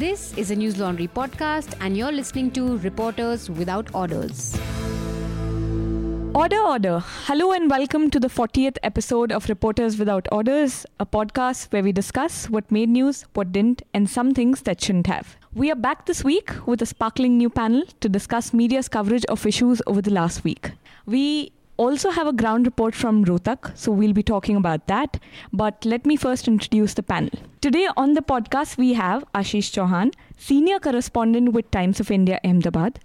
This is a Newslaundry podcast, and you're listening to Reporters Without Orders. Order, order. Hello and welcome to the 40th episode of Reporters Without Orders, a podcast where we discuss what made news, what didn't, and some things that shouldn't have. We are back this week with a sparkling new panel to discuss media's coverage of issues over the last week. We also have a ground report from Rohtak, so we'll be talking about that. But let me first introduce the panel. Today on the podcast, we have Ashish Chauhan, senior correspondent with Times of India Ahmedabad.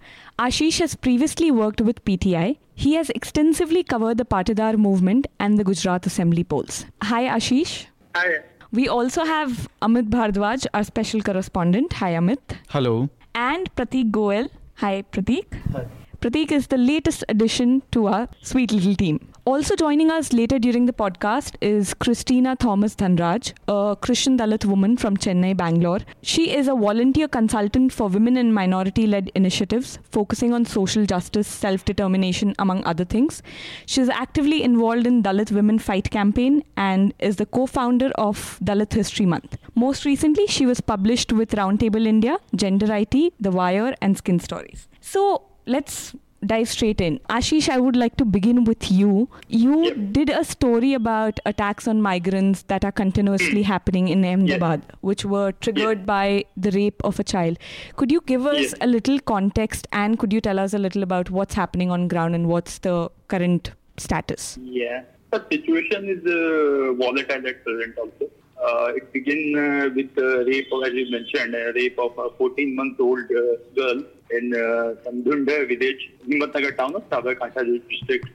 Ashish has previously worked with PTI. He has extensively covered the Patidar movement and the Gujarat Assembly polls. Hi, Ashish. Hi. We also have Amit Bhardwaj, our special correspondent. Hi, Amit. Hello. And Pratik Goel. Hi, Pratik. Hi. Pratik is the latest addition to our sweet little team. Also joining us later during the podcast is Christina Thomas Dhanraj, a Christian Dalit woman from Chennai, Bangalore. She is a volunteer consultant for women and minority led initiatives focusing on social justice, self determination, among other things. She is actively involved in Dalit Women Fight campaign and is the co founder of Dalit History Month. Most recently, she was published with Roundtable India, Gender IT, The Wire, and Skin Stories. So, let's dive straight in. Ashish, I would like to begin with you. You Yep. did a story about attacks on migrants that are continuously happening in Ahmedabad, which were triggered by the rape of a child. Could you give us a little context and could you tell us a little about what's happening on ground and what's the current status? Yeah. The situation is uh, volatile at present also. Uh, it began uh, with uh, rape, as you mentioned, uh, rape of a 14-month-old uh, girl in uh, Sandhunda village, Himmatnagar town of Sabarkantha district.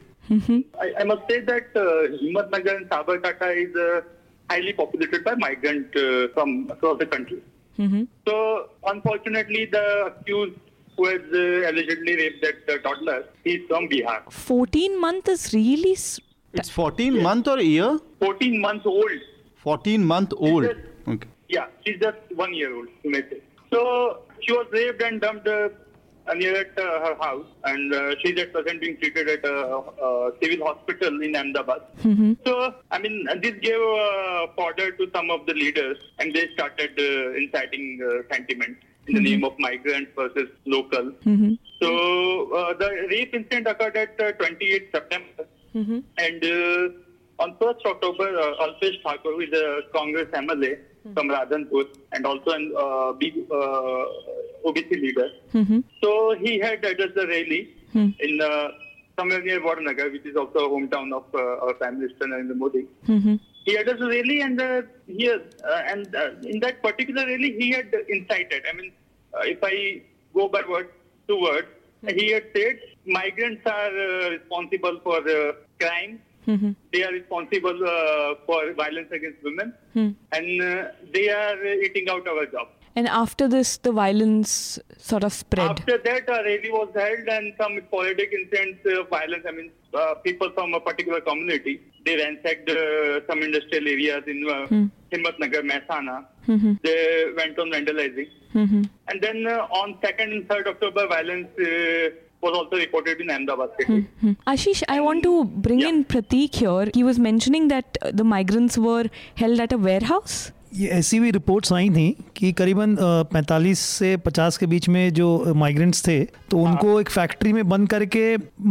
I, I must say that uh, Himmatnagar and Sabarkantha is uh, highly populated by migrants uh, from across the country. Mm-hmm. So, unfortunately, the accused who has uh, allegedly raped that uh, toddler, is from Bihar. 14 months is really. s- It's 14 month or year? 14 months old. 14 month old. Okay. Yeah, she's just one year old, you may say. So she was raped and dumped uh, near at uh, her house, and uh, she's at present being treated at a civil hospital in Ahmedabad. So, I mean, this gave uh, fodder to some of the leaders, and they started uh, inciting uh, sentiment in the name of migrants versus local. So, uh, the rape incident occurred at uh, 28 September. And uh, on 1st October, uh, Alpesh Thakur, who is a Congress MLA from Radhanpur and also an uh, big uh, OBC leader, so he had addressed the rally in uh, somewhere near Vadnagar, which is also a hometown of uh, our Prime Minister Narendra Modi. He addressed the rally, and uh, he, uh, and uh, in that particular rally, he had incited. I mean, uh, if I go by word to word, he had said migrants are uh, responsible for uh, crime. They are responsible uh, for violence against women, and uh, they are uh, eating out our job. And after this, the violence sort of spread. After that, a rally was held and some sporadic incidents of violence. I mean, uh, people from a particular community, they ransacked uh, some industrial areas in uh, Himmatnagar, Mehsana. They went on vandalizing. And then uh, on 2nd and 3rd October, violence uh, was also reported in Ahmedabad city. Mm-hmm. Ashish, I want to bring Yeah. in Pratik here. He was mentioning that uh, the migrants were held at a warehouse. ये ऐसी भी reports आई थी कि करीबन 45 से 50 के बीच में जो माइग्रेंट्स थे तो उनको एक फैक्ट्री में बंद करके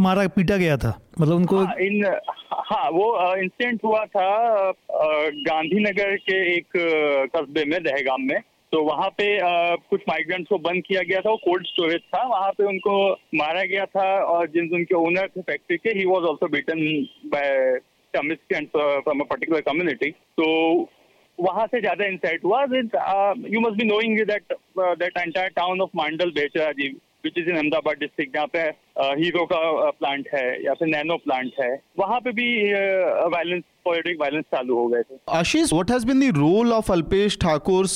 मारा पीटा गया था मतलब उनको हाँ, इन हाँ वो इंसिडेंट हुआ था गांधीनगर के एक कस्बे में दहगाम में तो वहाँ पे अ, कुछ माइग्रेंट्स को बंद किया गया था वो कोल्ड स्टोरेज था। वहाँ पे उनको मारा गया था और जिन उनके ओनर थे फैक्ट्री के he was also beaten by from a particular community तो वहाँ से ज़्यादा इंसाइट हुआ। You must be knowing that that entire town of Mandal Becharaji which is in Ahmedabad district जहाँ पे हीरो का प्लांट है या फिर नैनो प्लांट है वहाँ पे भी वायलेंस पॉलिटिक वायलेंस चालू हो गए थे। Ashish what has been the role of Alpesh Thakor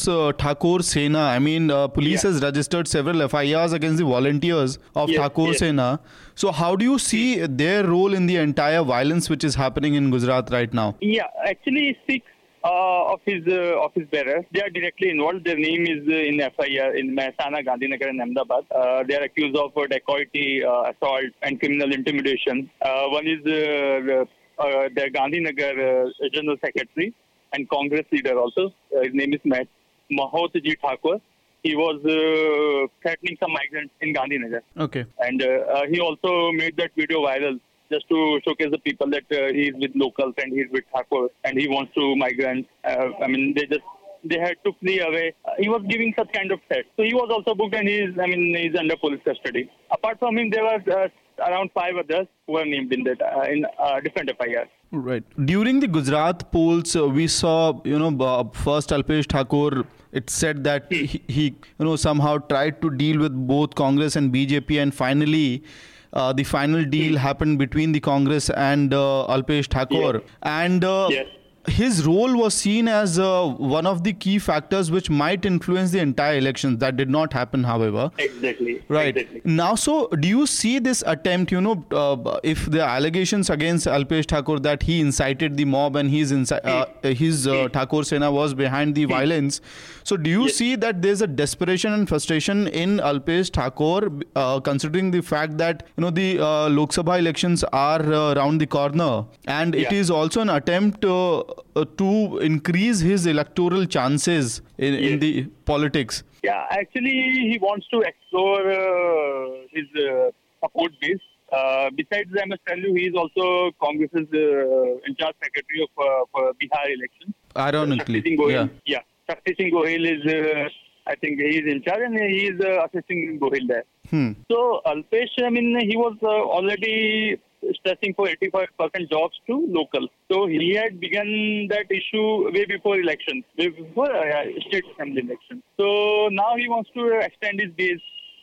Thakor Sena I mean police has registered several FIRs against the volunteers of Thakor Sena so how do you see their role in the entire violence which is happening in Gujarat right now या actually six right now? Yeah, uh, of his uh, office bearers, they are directly involved. Their name is uh, in FIR in Mehsana, Gandhinagar and Ahmedabad. Uh, they are accused of uh, dacoity, uh, assault and criminal intimidation. Uh, one is uh, the, uh, their Gandhinagar uh, General Secretary and Congress leader also. Uh, his name is Matt Mahotji Thakur. he was uh, threatening some migrants in Gandhinagar. Okay. And uh, uh, he also made that video viral just to showcase the people that uh, he's with locals and he's with Thakur and he wants to migrant. Uh, I mean, they just they had to flee away. Uh, he was giving such kind of threats. So he was also booked and he's I mean he's under police custody. Apart from him, there were uh, around five others who were named in that uh, in uh, different FIRs. Right. During the Gujarat polls, uh, we saw, you know, uh, first Alpesh Thakur, it said that he, he, you know, somehow tried to deal with both Congress and BJP, and finally, uh, the final deal happened between the Congress and uh, Alpesh Thakur. Yes. And uh, Yes. his role was seen as uh, one of the key factors which might influence the entire elections. That did not happen, however. Exactly. Right. Exactly. Now, so do you see this attempt, you know, uh, if the allegations against Alpesh Thakur that he incited the mob and his, inci- uh, his uh, Thakur Sena was behind the violence, so do you Yes. see that there's a desperation and frustration in Alpesh Thakur, uh, considering the fact that, you know, the uh, Lok Sabha elections are uh, around the corner and it Yeah. is also an attempt uh, uh, to increase his electoral chances in, in the politics? Yeah, actually, he wants to explore uh, his uh, support base. Uh, besides, I must tell you, he is also Congress's uh, in charge secretary of uh, for Bihar elections. Ironically, Shakti Singh Gohil. yeah. Yeah, Shakti Singh Gohil is, uh, I think, he is in charge and he is uh, assisting Gohil there. Hmm. So Alpesh, I mean, he was uh, already stressing for 85% jobs to local. So he had begun that issue way before election, way before uh, state assembly elections. So now he wants to extend his base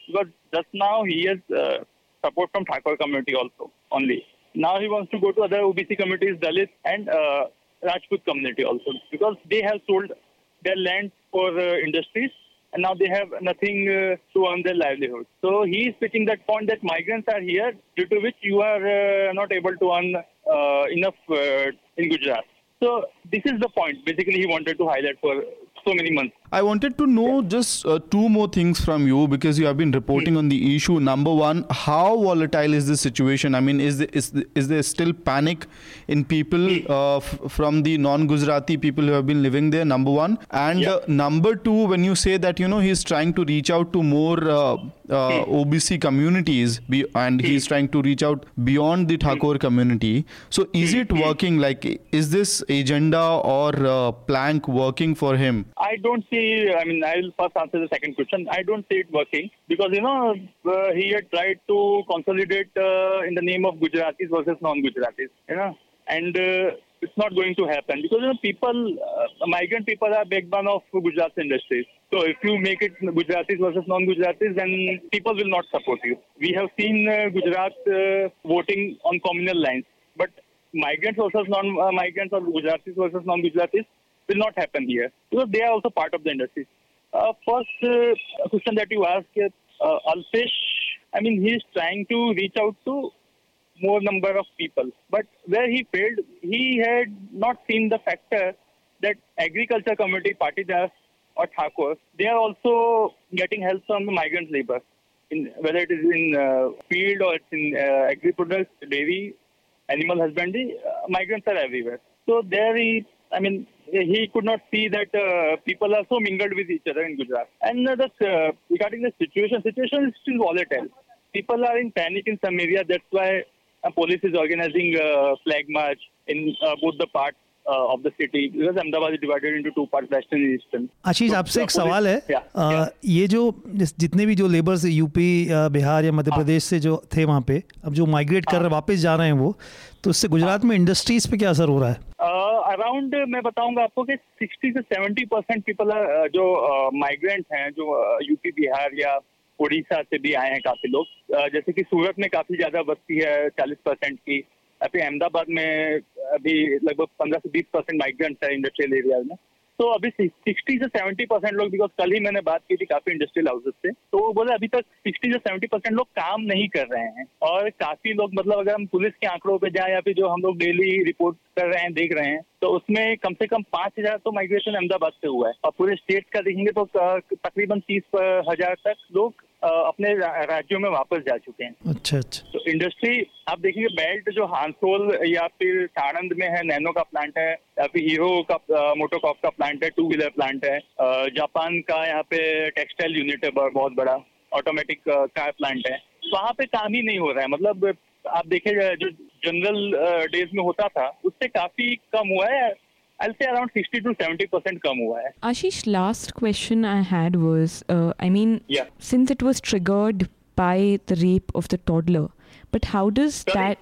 because just now he has uh, support from Thakur community also only. Now he wants to go to other OBC communities, Dalit and uh, Rajput community also because they have sold their land for uh, industries and now they have nothing uh, to earn their livelihood. So he is pitching that point that migrants are here due to which you are uh, not able to earn uh, enough uh, in Gujarat. So this is the point basically he wanted to highlight for so many months. I wanted to know just uh, two more things from you because you have been reporting on the issue. Number one, how volatile is the situation? I mean, is the, is the, is there still panic in people uh, f- from the non-Gujarati people who have been living there? Number one, and Yeah. uh, number two, when you say that you know he's trying to reach out to more uh, uh, OBC communities be, and he's trying to reach out beyond the Thakur community. So is it working? Like, is this agenda or uh, plank working for him? I don't see. I mean, I will first answer the second question. I don't see it working because you know uh, he had tried to consolidate uh, in the name of Gujaratis versus non-Gujaratis. You know, and uh, it's not going to happen because you know people, uh, migrant people are backbone of Gujarat's industries. So if you make it Gujaratis versus non-Gujaratis, then people will not support you. We have seen uh, Gujarat uh, voting on communal lines, but migrants versus non-migrants or Gujaratis versus non-Gujaratis will not happen here because they are also part of the industry. Uh, first uh, question that you asked, uh, I mean, he is trying to reach out to more number of people. But where he failed, he had not seen the factor that agriculture community, Patidars or Thakur, they are also getting help from the migrant labor. In, whether it is in uh, field or it's in uh, agri-products, dairy, animal husbandry, uh, migrants are everywhere. So there he, I mean, he could not see that uh, people are so mingled with each other in Gujarat. And uh, the, uh, regarding the situation, situation is still volatile. People are in panic in some areas. That's why uh, police is organizing a flag march in uh, both the parts uh, of the city because Ahmedabad is divided into two parts, western and eastern. Ashish तो आपसे एक सवाल है या, अ, या। ये जो जितने भी जो लेबर्स यूपी बिहार या मध्य प्रदेश से जो थे वहाँ पे अब जो माइग्रेट कर रहे वापस जा रहे हैं वो तो इससे गुजरात में इंडस्ट्रीज़ पे क्या असर हो रहा है अराउंड मैं बताऊँगा आपको कि 60 से 70 परसेंट पीपल जो माइग्रेंट हैं, जो यूपी बिहार या उड़ीसा से भी आए हैं काफ़ी लोग। जैसे कि सूरत में काफ़ी ज़्यादा बस्ती है 40 परसेंट की। अभी अहमदाबाद में अभी लगभग 15 से 20 परसेंट माइग्रेंट है इंडस्ट्रियल एरिया में। तो अभी 60 से 70 परसेंट लोग बिकॉज़ कल ही मैंने बात की थी काफ़ी इंडस्ट्रियल हाउसेज से तो वो बोले अभी तक 60 से 70 परसेंट लोग काम नहीं कर रहे हैं। और काफ़ी लोग मतलब अगर हम पुलिस के आंकड़ों पे जाए या फिर जो हम लोग डेली रिपोर्ट कर रहे हैं, देख रहे हैं तो उसमें कम से कम पाँच हज़ार तो माइग्रेशन अहमदाबाद से हुआ है। और पूरे स्टेट का देखेंगे तो तकरीबन तीस हज़ार तक लोग अपने राज्यों में वापस जा चुके हैं। अच्छा अच्छा। तो इंडस्ट्री आप देखिए बेल्ट जो हांसोल या फिर साणंद में है नैनो का प्लांट है या फिर हीरो का मोटोकॉप का प्लांट है टू व्हीलर प्लांट है जापान का यहाँ पे टेक्सटाइल यूनिट है बहुत बड़ा ऑटोमेटिक कार प्लांट है। वहाँ पे काम ही नहीं हो रहा है मतलब आप देखिए जो जनरल डेज़ में होता था उससे काफ़ी कम हुआ है I'll say around 60 to 70 percent come over. Ashish, last question I had was, uh, I mean, since it was triggered by the rape of the toddler, but how does that?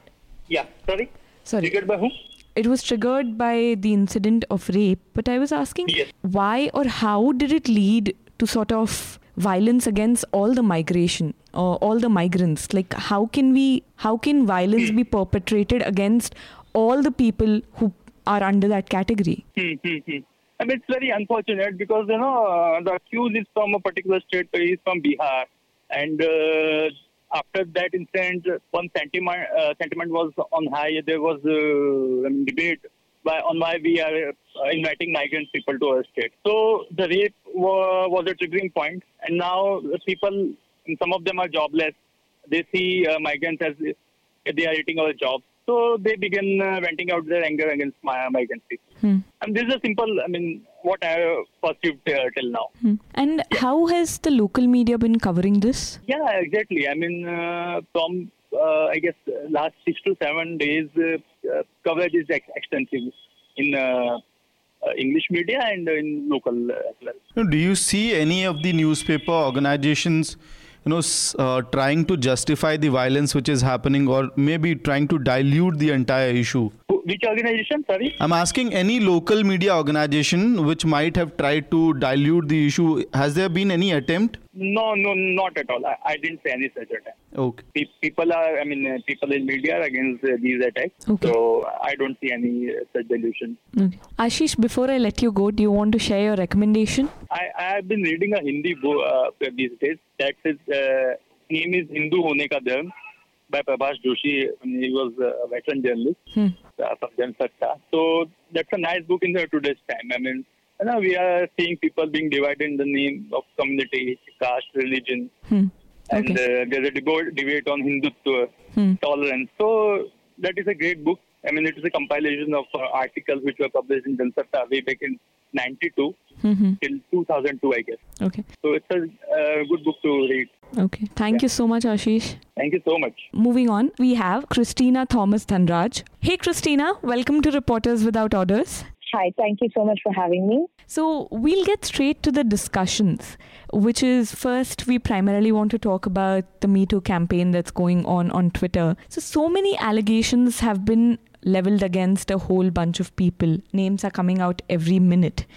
Yeah, sorry. Sorry. Triggered by whom? It was triggered by the incident of rape, but I was asking yes. why or how did it lead to sort of violence against all the migration or all the migrants? Like, how can we, how can violence hmm. be perpetrated against all the people who are under that category? Hmm, hmm, hmm. I mean, it's very unfortunate because you know uh, the accused is from a particular state. He is from Bihar, and uh, after that incident, one sentiment uh, sentiment was on high. There was uh, mean, debate by on why we are uh, inviting migrant people to our state. So the rape wa- was a triggering point, and now people, some of them are jobless. They see uh, migrants as they are eating our jobs. So they begin uh, venting out their anger against my migrant people. Hmm. And this is a simple, I mean, what I have perceived uh, till now. Hmm. And how has the local media been covering this? Yeah, exactly. I mean, uh, from, uh, I guess, uh, last six to seven days, uh, uh, coverage is ex- extensive in uh, uh, English media and in local uh, as well. You do you see any of the newspaper organizations you know uh, trying to justify the violence which is happening or maybe trying to dilute the entire issue Who- Which organization? Sorry. i'm asking any local media organization which might have tried to dilute the issue has there been any attempt No, no, not at all. I, I didn't say any such attempt. okay Pe- People are, I mean, uh, people in media are against uh, these attacks. Okay. So I don't see any uh, such delusion. Okay. Ashish, before I let you go, do you want to share your recommendation? I, I have been reading a Hindi book uh, these days. That is, uh, name is Hindu Hone Ka Dharm by Prabhash Joshi. He was a veteran journalist Hmm. from Jansatta. So that's a nice book in the today's time. I mean, you know, we are seeing people being divided in the name of community, caste, religion. Hmm. And uh, there's a debate, debate on Hindutva, Hmm. tolerance. So that is a great book. I mean, it is a compilation of uh, articles which were published in Jansatta way back in 92 hmm till 2002, I guess. Okay. So it's a uh, good book to read. Okay. Thank you so much, Ashish. Thank you so much. Moving on, we have Christina Thomas Dhanraj. Hey, Christina, welcome to Reporters Without Orders. Hi, thank you so much for having me. So, we'll get straight to the discussions, which is first, we primarily want to talk about the Me Too campaign that's going on on Twitter. So, so many allegations have been leveled against a whole bunch of people. Names are coming out every minute.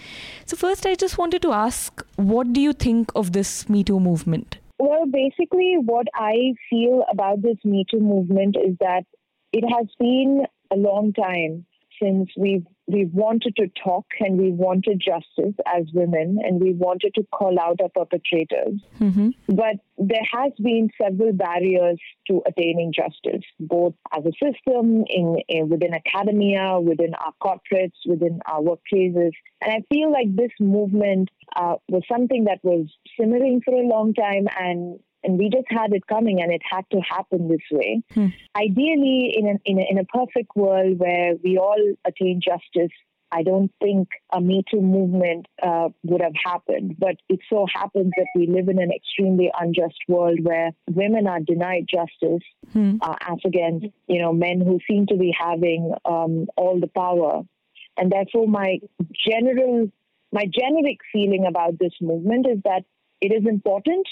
So, first, I just wanted to ask what do you think of this Me Too movement? Well, basically, what I feel about this Me Too movement is that it has been a long time since we've we've wanted to talk and we wanted justice as women and we wanted to call out our perpetrators. hmm But there has been several barriers to attaining justice, both as a system, in, in within academia, within our corporates, within our workplaces. And I feel like this movement uh, was something that was simmering for a long time, and and we just had it coming, and it had to happen this way. Hmm. Ideally, in a, in a in a perfect world where we all attain justice, I don't think a Me Too movement uh, would have happened. But it so happens that we live in an extremely unjust world where women are denied justice Hmm. uh, as against you know men who seem to be having um, all the power, and therefore my general my generic feeling about this movement is that it is important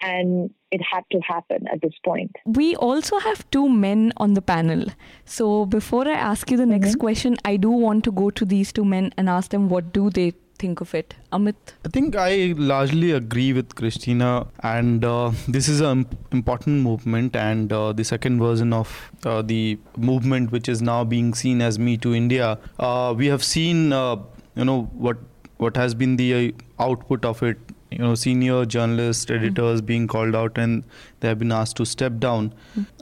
and it had to happen at this point. We also have two men on the panel. So before I ask you the next question, I do want to go to these two men and ask them what do they think of it. Amit. I think I largely agree with Christina, and uh, this is an important movement. And uh, the second version of uh, the movement, which is now being seen as Me Too India, uh, we have seen, uh, you know, what what has been the uh, output of it. You know, senior journalists, editors being called out, and they have been asked to step down.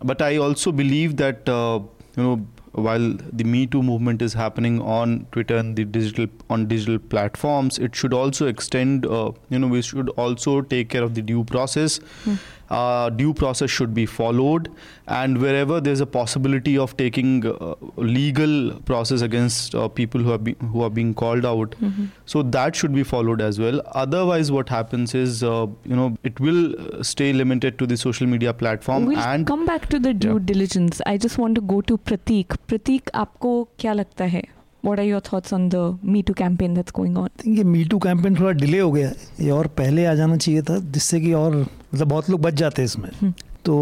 But I also believe that uh, you know while the Me Too movement is happening on Twitter and the digital on digital platforms, it should also extend. Uh, you know, we should also take care of the due process. Mm uh, due process should be followed. And wherever there's a possibility of taking uh, legal process against uh, people who are be- who are being called out mm-hmm. so that should be followed as well. Otherwise what happens is uh, you know it will stay limited to the social media platform we'll and come back to the due yeah. diligence. I just want to go to pratik. Pratik aapko kya lagta hai what are your thoughts on the Me Too campaign that's going on? ये Me Too campaign थोड़ा delay हो गया है ये और पहले आ जाना चाहिए था जिससे कि और मतलब बहुत लोग बच जाते हैं इसमें हम्म। तो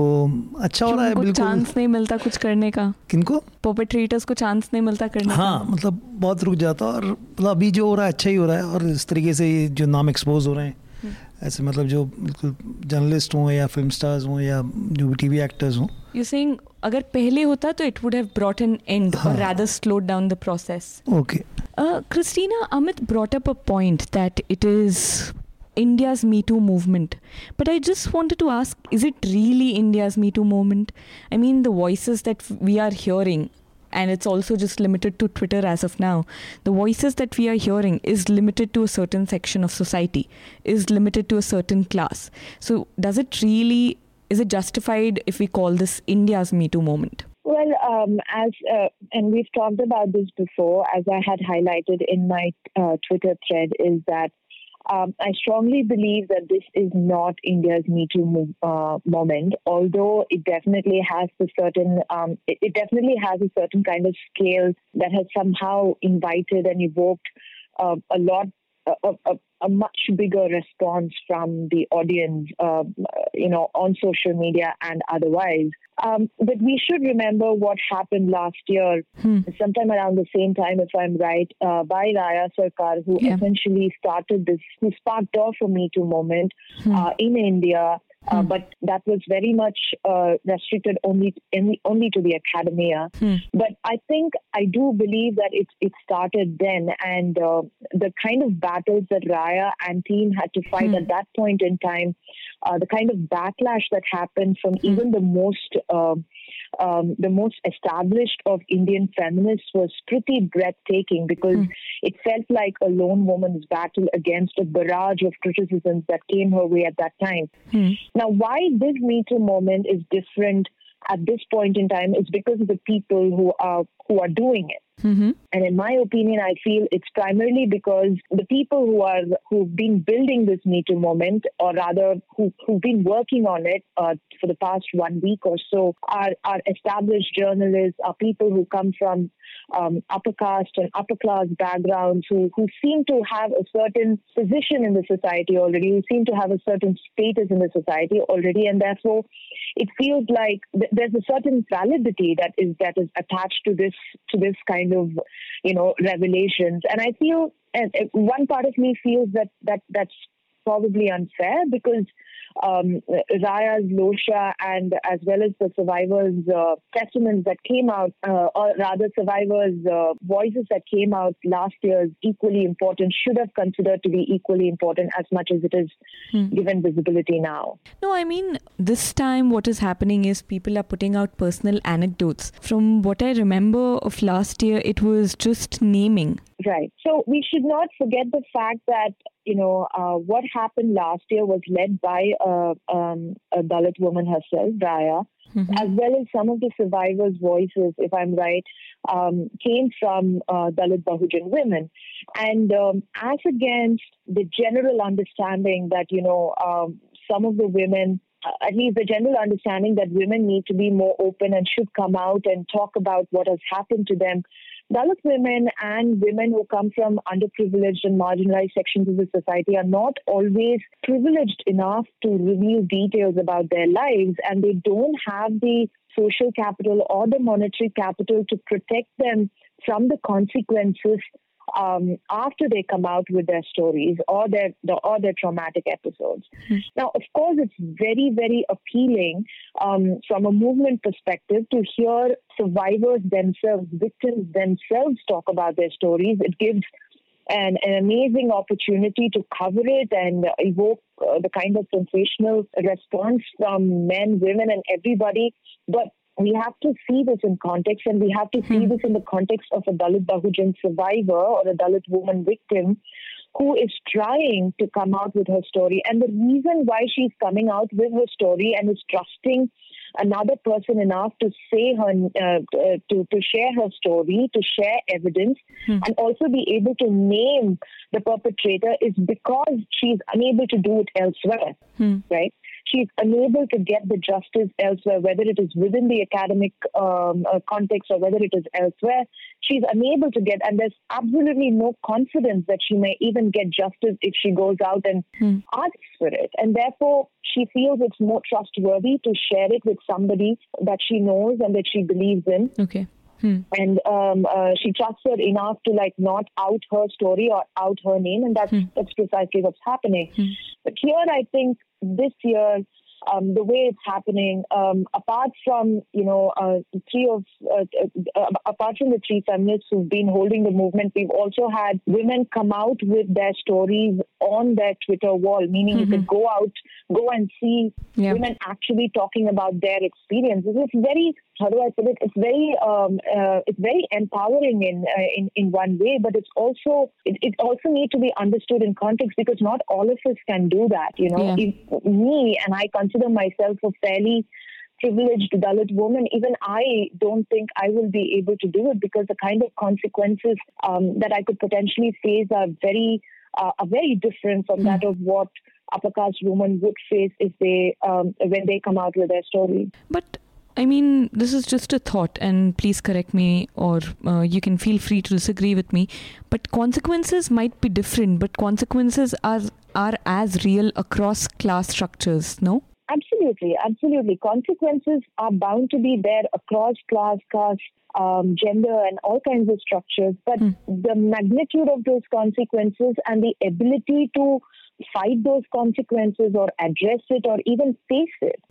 अच्छा हो रहा है बिल्कुल चांस नहीं मिलता कुछ करने का किनको पोपेट्रेटर्स को चांस नहीं मिलता करने हाँ का? मतलब बहुत रुक जाता और मतलब अभी जो हो रहा है अच्छा ही हो रहा है और इस तरीके से जो नाम एक्सपोज हो रहे हैं। ऐसे मतलब जो बिल्कुल जर्नलिस्ट हों या फ़िल्म स्टार्स हों या जो भी टीवी एक्टर्स हों यू सेइंग अगर पहले होता तो it would have brought an end और rather slowed down the process okay Christina Amit brought up a point that it is India's Me Too movement. But I just wanted to ask is it really India's Me Too movement? I mean, the voices that we are hearing, and it's also just limited to Twitter as of now, the voices that we are hearing is limited to a certain section of society, is limited to a certain class. So, does it really is it justified if we call this India's Me Too moment? Well, um, as uh, and we've talked about this before, as I had highlighted in my uh, Twitter thread, is that um, I strongly believe that this is not India's Me Too move, uh, moment, although it definitely has a certain, um, it, it, definitely has a certain kind of scale that has somehow invited and evoked uh, a lot a, a, a, much bigger response from the audience, uh, you know, on social media and otherwise. Um, but we should remember what happened last year, hmm. sometime around the same time, if I'm right, uh, by Raya Sarkar, who yeah. essentially started this, who sparked off a Me Too moment hmm. uh, in India uh, hmm. but that was very much uh, restricted only in, only to the academia. Hmm. But I think I do believe that it it started then, and uh, the kind of battles that Raya and team had to fight hmm. at that point in time, uh, the kind of backlash that happened from hmm. even the most um, the most established of Indian feminists was pretty breathtaking because mm. it felt like a lone woman's battle against a barrage of criticisms that came her way at that time. Mm. Now, why this Me Too moment is different at this point in time is because of the people who are who are doing it. Mm-hmm. And in my opinion, I feel it's primarily because the people who are who've been building this Me Too moment, or rather who, who've been working on it uh, for the past one week or so, are are established journalists, are people who come from um, upper caste and upper class backgrounds who, who seem to have a certain position in the society already, who seem to have a certain status in the society already, and therefore it feels like th- there's a certain validity that is that is attached to this to this kind of you know revelations, and I feel and one part of me feels that that that's probably unfair because um, Raya's LoSHA and as well as the survivors' uh, testaments that came out, uh, or rather survivors' uh, voices that came out last year is equally important, should have considered to be equally important as much as it is hmm. given visibility now. No, I mean, this time what is happening is people are putting out personal anecdotes. From what I remember of last year, it was just naming. Right. So we should not forget the fact that you know, uh, what happened last year was led by uh, um, a Dalit woman herself, Raya, mm-hmm. as well as some of the survivors' voices, if I'm right, um, came from uh, Dalit Bahujan women. And um, as against the general understanding that, you know, um, some of the women uh, at least the general understanding that women need to be more open and should come out and talk about what has happened to them Dalit women and women who come from underprivileged and marginalized sections of the society are not always privileged enough to reveal details about their lives, and they don't have the social capital or the monetary capital to protect them from the consequences um, after they come out with their stories or their the, or their traumatic episodes. Mm-hmm. Now, of course, it's very very appealing um, from a movement perspective to hear survivors themselves, victims themselves, talk about their stories. It gives an, an amazing opportunity to cover it and evoke uh, the kind of sensational response from men, women, and everybody. But we have to see this in context and we have to see hmm. this in the context of a Dalit Bahujan survivor or a Dalit woman victim who is trying to come out with her story. And the reason why she's coming out with her story and is trusting another person enough to say her uh, to to share her story, to share evidence, hmm. and also be able to name the perpetrator is because she's unable to do it elsewhere, hmm. right? She's unable to get the justice elsewhere, whether it is within the academic um, uh, context or whether it is elsewhere. She's unable to get, and there's absolutely no confidence that she may even get justice if she goes out and asks for it. And therefore, she feels it's more trustworthy to share it with somebody that she knows and that she believes in Okay. Hmm. and um, uh, she trusts her enough to like not out her story or out her name, and that's that's precisely what's happening. But here, I think this year. Um, the way it's happening, um, apart from you know uh, three of uh, uh, apart from the three feminists who've been holding the movement, we've also had women come out with their stories on their Twitter wall. Meaning, you could go out, go and see Yeah. women actually talking about their experiences. It's very how do I put it? It's very um, uh, it's very empowering in uh, in in one way, but it's also it, it also needs to be understood in context because not all of us can do that. You know, Yeah. if me and I consider myself a fairly privileged Dalit woman, even I don't think I will be able to do it because the kind of consequences um, that I could potentially face are very uh, are very different from that of what upper caste women would face if they um, when they come out with their story. But I mean, this is just a thought, and please correct me, or uh, you can feel free to disagree with me. But consequences might be different, but consequences are are as real across class structures. No. Absolutely, absolutely. Consequences are bound to be there across class, caste, um, gender, and all kinds of structures. But the magnitude of those consequences and the ability to fight those consequences or address it or even face it,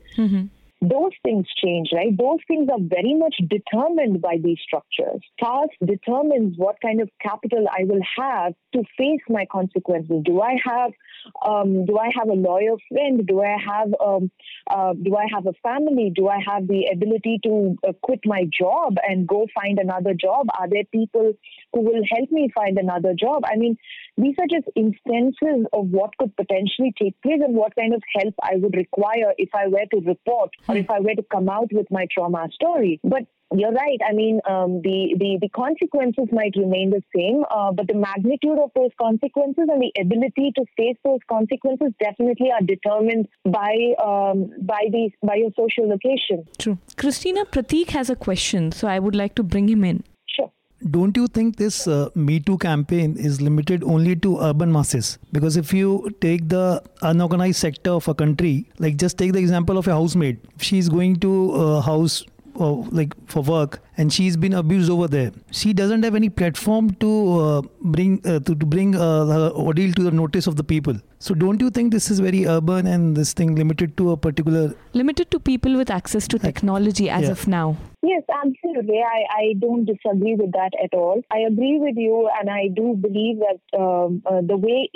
those things change, right? Those things are very much determined by these structures. Caste determines what kind of capital I will have to face my consequences. Do I have, um, do I have a lawyer friend? Do I have, um, uh, do I have a family? Do I have the ability to uh, quit my job and go find another job? Are there people who will help me find another job? I mean, these are just instances of what could potentially take place and what kind of help I would require if I were to report or if I were to come out with my trauma story. But you're right. I mean, um, the, the the consequences might remain the same, uh, but the magnitude of those consequences and the ability to face those consequences definitely are determined by um, by these by your social location. True. Christina Pratik has a question, so I would like to bring him in. Don't you think this uh, Me Too campaign is limited only to urban masses? Because if you take the unorganized sector of a country, like just take the example of a housemaid, if she's going to a house uh, like for work and she's been abused over there, she doesn't have any platform to uh, bring uh, to, to bring uh, her ordeal to the notice of the people. So don't you think this is very urban and this thing limited to a particular? Limited to people with access to technology as Yeah. of now. Yes, absolutely. I, I don't disagree with that at all. I agree with you, and I do believe that um, uh, the way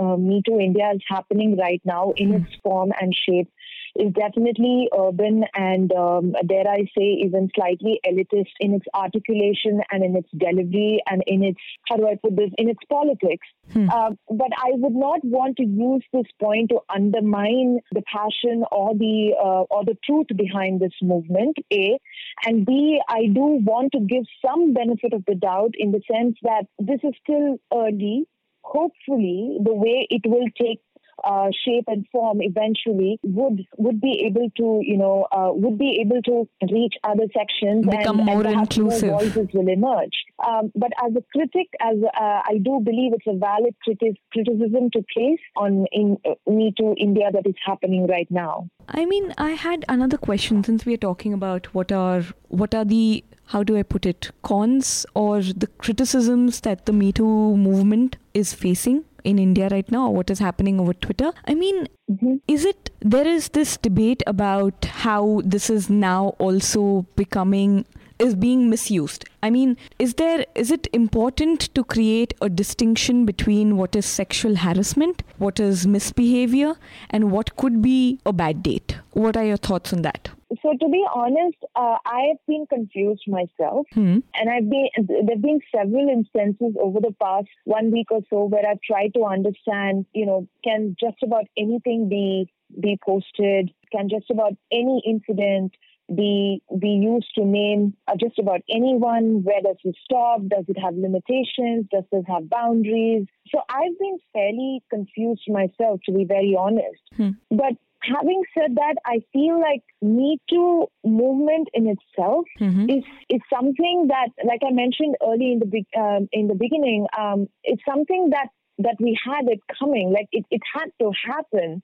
uh, Me Too India is happening right now in its form and shape is definitely urban and, um, dare I say, even slightly elitist in its articulation and in its delivery and in its, how do I put this, in its politics. Uh, but I would not want to use this point to undermine the passion or the uh, or the truth behind this movement. A and B, I do want to give some benefit of the doubt in the sense that this is still early. Hopefully, the way it will take uh, shape and form eventually would would be able to you know uh, would be able to reach other sections Become and, more and inclusive. more voices will emerge. Um, but as a critic, as uh, I do believe it's a valid criti- criticism to place on in uh, Me Too India that is happening right now. I mean, I had another question since we are talking about what are what are the how do I put it cons or the criticisms that the Me Too movement is facing in India right now or what is happening over Twitter. I mean, mm-hmm. is it there is this debate about how this is now also becoming is being misused. I mean, is there is it important to create a distinction between what is sexual harassment, what is misbehavior, and what could be a bad date? What are your thoughts on that? So to be honest, uh, I have been confused myself, Hmm. and I've been there've been several instances over the past one week or so where I've tried to understand. You know, can just about anything be be posted? Can just about any incident be be used to name uh, just about anyone? Where does it stop? Does it have limitations? Does it have boundaries? So I've been fairly confused myself, to be very honest. Hmm. But having said that, I feel like Me Too movement in itself Mhm. is is something that, like I mentioned early in the be- um, in the beginning, um, it's something that that we had it coming. Like it, it had to happen.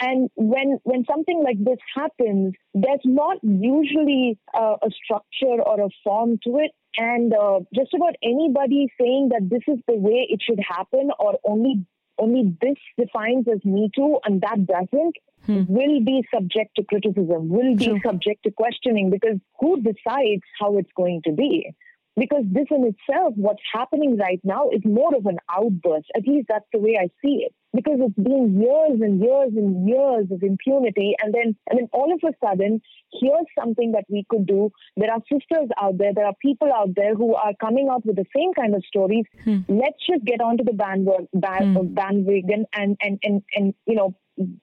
And when when something like this happens, there's not usually uh, a structure or a form to it. And uh, just about anybody saying that this is the way it should happen, or only only this defines as Me Too, and that doesn't, will be subject to criticism, will be True. subject to questioning, because who decides how it's going to be? Because this in itself, what's happening right now is more of an outburst. At least that's the way I see it. Because it's been years and years and years of impunity, and then and then all of a sudden, here's something that we could do. There are sisters out there, there are people out there who are coming out with the same kind of stories. Hmm. Let's just get onto the bandwagon, band, hmm. bandwagon and, and and and you know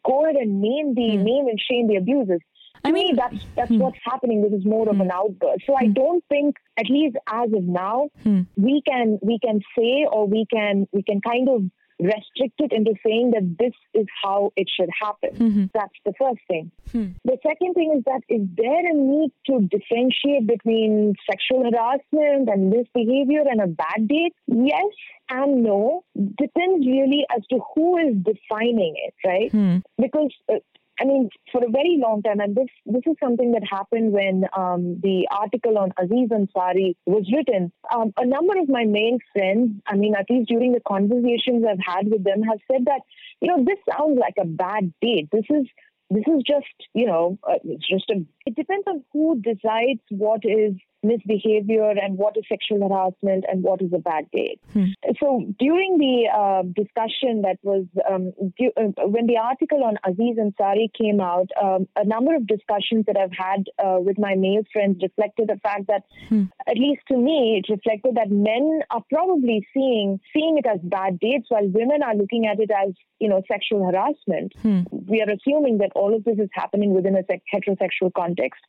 go ahead and name the hmm. name and shame the abusers. I mean- me, that's that's hmm. what's happening. This is more of hmm. an outburst. So I hmm. don't think, at least as of now, we can we can say or we can we can kind of restrict it into saying that this is how it should happen. That's the first thing. The second thing is that is there a need to differentiate between sexual harassment and misbehavior and a bad date? Yes and no. Depends really as to who is defining it, right? Because uh, I mean, for a very long time, and this this is something that happened when um, the article on Aziz Ansari was written. Um, a number of my male friends, I mean, at least during the conversations I've had with them, have said that you know this sounds like a bad date. This is this is just you know uh, it's just a. It depends on who decides what is misbehavior and what is sexual harassment and what is a bad date. So during the uh, discussion that was um, du- uh, when the article on Aziz Ansari came out, um, a number of discussions that I've had uh, with my male friends reflected the fact that, at least to me, it reflected that men are probably seeing seeing it as bad dates, while women are looking at it as you know sexual harassment. We are assuming that all of this is happening within a sec- heterosexual context.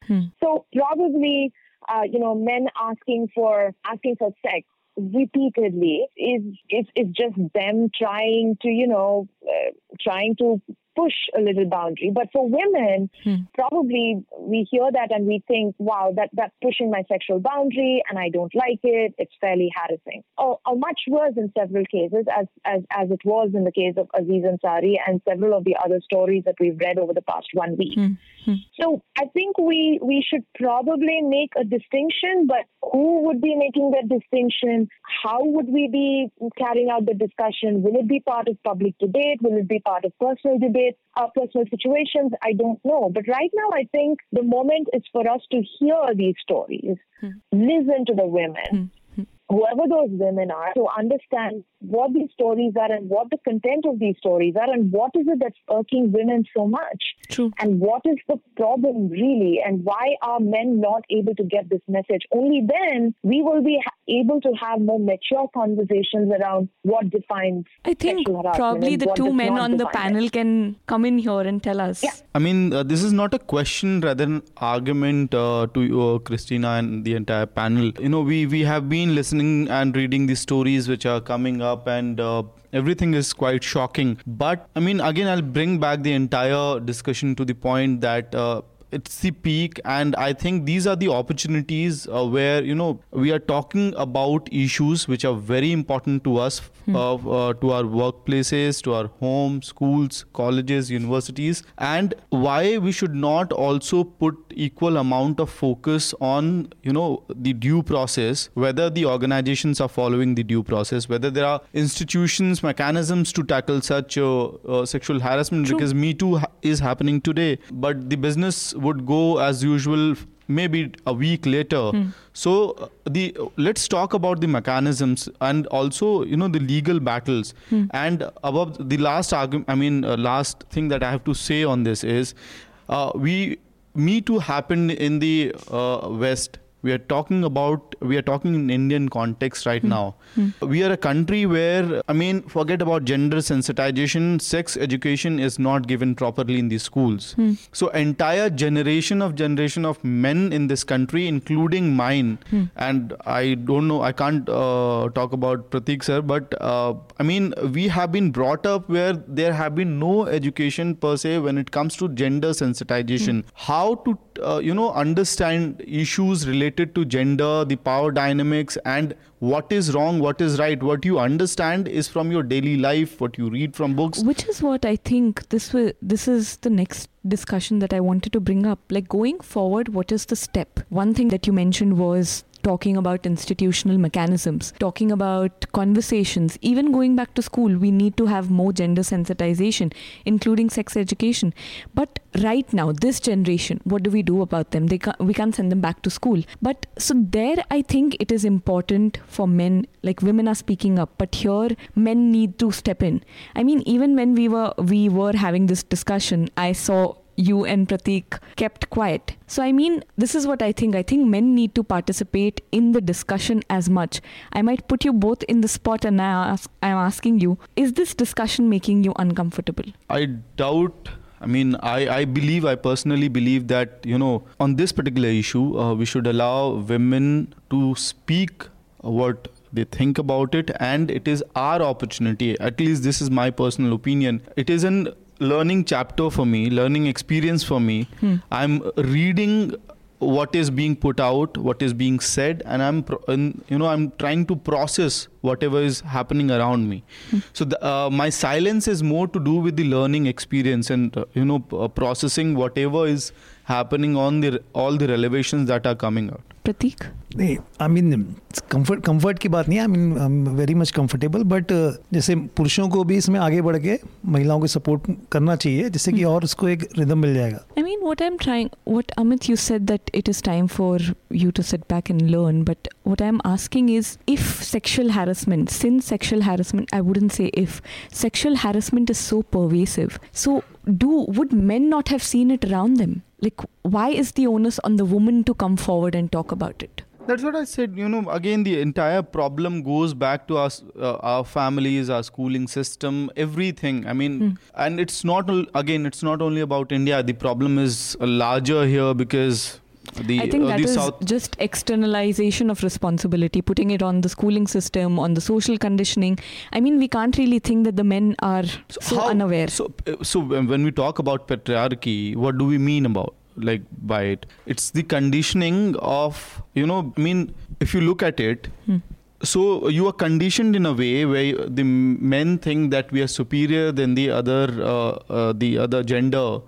So probably uh, you know, men asking for asking for sex repeatedly is is is just them trying to you know uh, trying to push a little boundary. But for women, hmm. probably we hear that and we think, wow, that that's pushing my sexual boundary, and I don't like it. It's fairly harassing. Or, or much worse in several cases, as as as it was in the case of Aziz Ansari and several of the other stories that we've read over the past one week. Hmm. Hmm. So I think we we should probably make a distinction, but who would be making that distinction? How would we be carrying out the discussion? Will it be part of public debate? Will it be part of personal debate? Our personal situations? I don't know. But right now, I think the moment is for us to hear these stories, hmm. listen to the women. Hmm. Whoever those women are, to understand what these stories are and what the content of these stories are, and what is it that's irking women so much True. and what is the problem really and why are men not able to get this message only then we will be able to have more mature conversations around what defines I think probably the two men on the define it. panel can come in here and tell us. Yeah. I mean, uh, this is not a question, rather an argument uh, to you, uh, Christina and the entire panel. You know, we we have been listening and reading the stories which are coming up, and uh, everything is quite shocking. But I mean, again, I'll bring back the entire discussion to the point that. Uh, it's the peak and i think these are the opportunities uh, where you know we are talking about issues which are very important to us uh, uh, to our workplaces to our homes schools colleges universities and why we should not also put equal amount of focus on you know the due process whether the organizations are following the due process whether there are institutions mechanisms to tackle such uh, uh, sexual harassment because me too ha- is happening today. But the business would go as usual maybe a week later. So uh, the let's talk about the mechanisms and also you know the legal battles. And above the last argument i mean uh, last thing that i have to say on this is uh, we Me Too happened in the uh, West. We are talking about we are talking in Indian context right now. We are a country where I mean, forget about gender sensitization. Sex education is not given properly in these schools. So entire generation of generation of men in this country, including mine, and I don't know, I can't uh, talk about Pratik sir, but uh, I mean, we have been brought up where there have been no education per se when it comes to gender sensitization. How to uh, you know understand issues related to gender, the power dynamics, and what is wrong, what is right. What you understand is from your daily life, what you read from books. Which is what I think this will, this is the next discussion that I wanted to bring up. Like going forward, what is the step? One thing that you mentioned was talking about institutional mechanisms, talking about conversations, even going back to school, we need to have more gender sensitization, including sex education. But right now, this generation, what do we do about them? They ca- we can't send them back to school. But so there, I think it is important for men, like women are speaking up, but here men need to step in. I mean, even when we were we were having this discussion, I saw you and Pratik kept quiet. So, I mean, this is what I think. I think men need to participate in the discussion as much. I might put you both in the spot and I ask, I'm asking you, is this discussion making you uncomfortable? I doubt. I mean, I, I believe, I personally believe that, you know, on this particular issue, uh, we should allow women to speak what they think about it, and it is our opportunity. At least, this is my personal opinion. It is an learning chapter for me, learning experience for me. I'm reading what is being put out, what is being said, and I'm, pro- and, you know, I'm trying to process whatever is happening around me. So the, uh, my silence is more to do with the learning experience and uh, you know p- uh, processing whatever is happening on the all the revelations that are coming out. Prateek? नहीं I mean comfort comfort की बात नहीं I mean very much comfortable but जैसे पुरुषों को भी इसमें आगे बढ़ के महिलाओं को सपोर्ट करना चाहिए जिससे कि और उसको एक रिदम मिल जाएगा। I mean what I am trying what Amit you said that it is time for you to set back and learn but what I am asking is if sexual harassment sin sexual harassment I wouldn't say if sexual harassment is so pervasive so do would men not have seen it around them Like, why is the onus on the woman to come forward and talk about it? That's what I said. You know, again, the entire problem goes back to us, uh, our families, our schooling system, everything. I mean, and it's not again, it's not only about India. The problem is larger here because the I think that is South. just externalization of responsibility, putting it on the schooling system, on the social conditioning. I mean, we can't really think that the men are so, how- unaware. So, uh, so when when we talk about patriarchy, what do we mean about like by it? It's the conditioning of you know. I mean, if you look at it, Hmm. So you are conditioned in a way where the men think that we are superior than the other uh, uh, the other gender,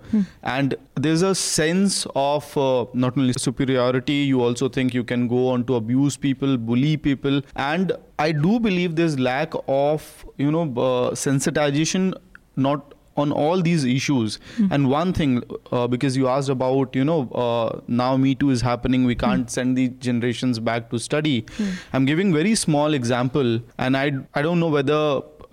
and there's a sense of uh, not only superiority. You also think you can go on to abuse people, bully people, and I do believe there's lack of you know uh, sensitization not on all these issues. And one thing uh, because you asked about you know uh, now me too is happening we can't send the generations back to study. I'm giving very small example and i i don't know whether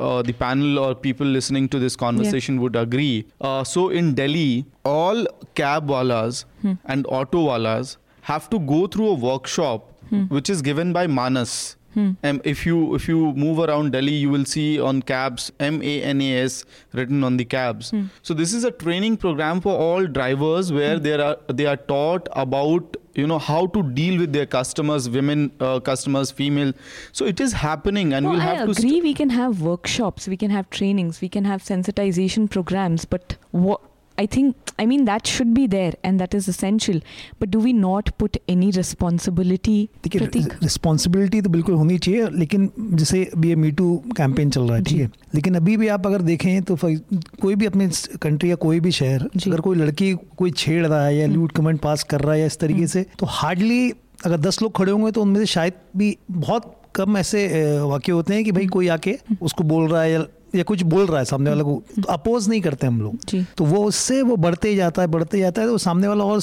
uh, the panel or people listening to this conversation would agree. Uh, so in delhi all cab walas and auto walas have to go through a workshop which is given by manas um, if you if you move around Delhi, you will see on cabs M A N A S written on the cabs. So this is a training program for all drivers where they are they are taught about you know how to deal with their customers, women uh, customers, female. So it is happening, and No, we'll I have to. agree. we can have workshops, we can have trainings, we can have sensitization programs, but what I think, I mean, that should be there and that is essential. But do we not put any responsibility? देखिए? Responsibility तो बिल्कुल होनी चाहिए लेकिन जैसे अभी ये me too campaign चल रहा है ठीक है लेकिन अभी भी आप अगर देखें तो कोई भी अपने कंट्री या कोई भी शहर। अगर कोई लड़की कोई छेड़ रहा है या लूट कमेंट पास कर रहा है या इस तरीके से तो हार्डली अगर दस लोग खड़े होंगे तो उनमें से शायद भी बहुत कम ऐसे वाक्य होते हैं कि भाई कोई आके उसको बोल रहा है या या कुछ बोल रहा है सामने वाला को तो अपोज नहीं करते हम लोग। तो वो उससे वो बढ़ते ही जाता है बढ़ते ही जाता है तो सामने वाला और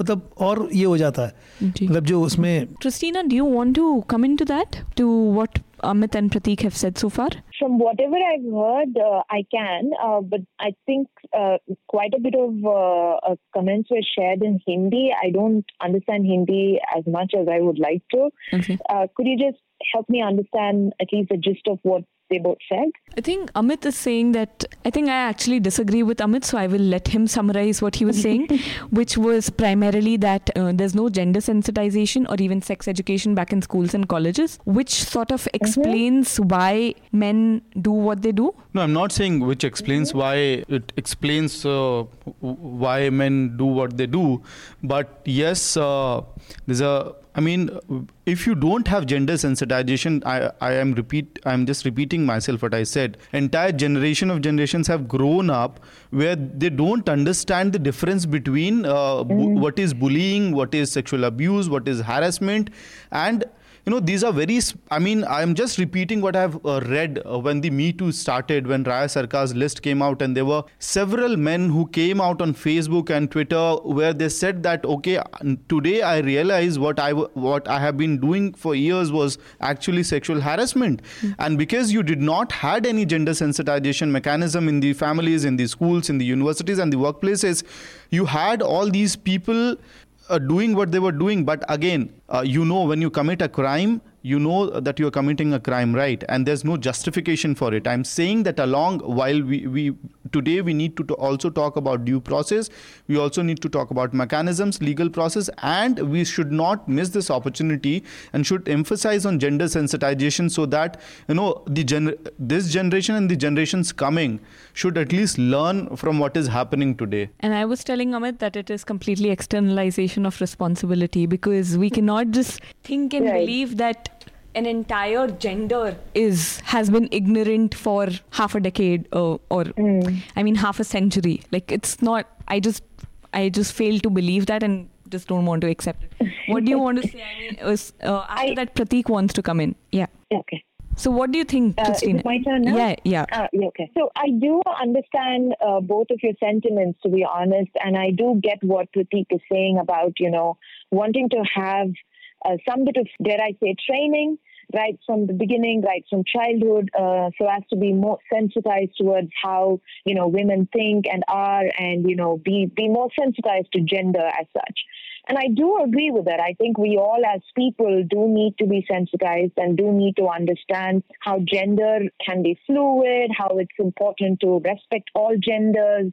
मतलब और ये हो जाता है. मतलब जो उसमें Christina, do you want to come into that? To what Amit and Pratik have said so far? From whatever I've heard, uh, I can, uh, but I think uh, quite a bit of uh, uh, comments were shared in Hindi. I don't understand Hindi as much as I would like to. Okay. Uh, could you just help me understand at least the gist of what they both said? I think Amit is saying that I think I actually disagree with Amit, so I will let him summarize what he was saying, which was primarily that uh, there's no gender sensitization or even sex education back in schools and colleges, which sort of explains why men do what they do. No, I'm not saying which explains why it explains uh, why men do what they do, but yes, uh, there's a. I mean, if you don't have gender sensitization, I, I am repeat. I'm just repeating myself what I said. Entire generation of generations have grown up where they don't understand the difference between uh, bu- what is bullying, what is sexual abuse, what is harassment, and you know these are very i mean i'm just repeating what i've uh, read uh, when the me too started when raya sarkar's list came out and there were several men who came out on facebook and twitter where they said that okay today i realize what i w- what i have been doing for years was actually sexual harassment. And because you did not had any gender sensitization mechanism in the families in the schools in the universities and the workplaces you had all these people doing what they were doing but again uh, you know when you commit a crime you know that you are committing a crime right? And there's no justification for it. I'm saying that along while we, we today we need to, to also talk about due process we also need to talk about mechanisms legal process and we should not miss this opportunity and should emphasize on gender sensitization so that you know the gen- this generation and the generations coming should at least learn from what is happening today. And I was telling Amit that it is completely externalization of responsibility because we cannot just think and Right. believe that an entire gender is has been ignorant for half a decade uh, or I mean half a century. Like it's not. I just I just fail to believe that and just don't want to accept it. What do you want to say? I mean, was, uh, after I- that, Pratik wants to come in. Yeah. Okay. So what do you think, Uh, is Christina? my turn now? Yeah, yeah. Uh, yeah, okay. So I do understand uh, both of your sentiments, to be honest, and I do get what Pratik is saying about, you know, wanting to have uh, some bit of, dare I say, training right from the beginning, right from childhood, uh, so as to be more sensitized towards how, you know, women think and are and, you know, be, be more sensitized to gender as such. And I do agree with that. I think we all, as people, do need to be sensitized and do need to understand how gender can be fluid, how it's important to respect all genders.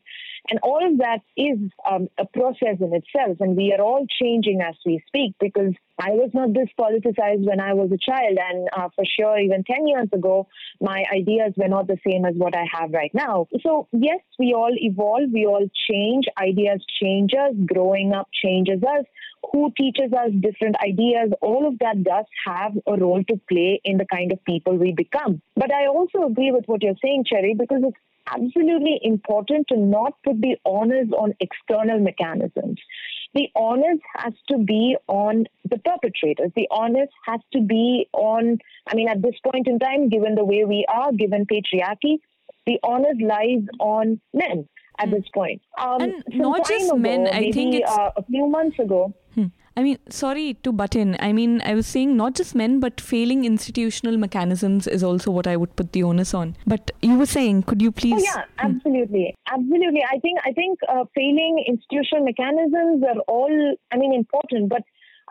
And all of that is um, a process in itself. And we are all changing as we speak because I was not this politicized when I was a child. And uh, for sure, even 10 years ago, my ideas were not the same as what I have right now. So, yes, we all evolve, we all change. Ideas change us, growing up changes us. Who teaches us different ideas? All of that does have a role to play in the kind of people we become. But I also agree with what you're saying, Cherry, because it's absolutely important to not put the onus on external mechanisms. The onus has to be on the perpetrators. The onus has to be on, I mean, at this point in time, given the way we are, given patriarchy, the onus lies on men at this point. Um, And not just ago, men, I maybe, think it's- uh, a few months ago. Hmm. I mean, sorry to butt in. I mean, I was saying not just men, but failing institutional mechanisms is also what I would put the onus on. But you were saying, could you oh, please? Oh yeah, hmm. absolutely, absolutely. I think I think uh, failing institutional mechanisms are all, I mean, important. But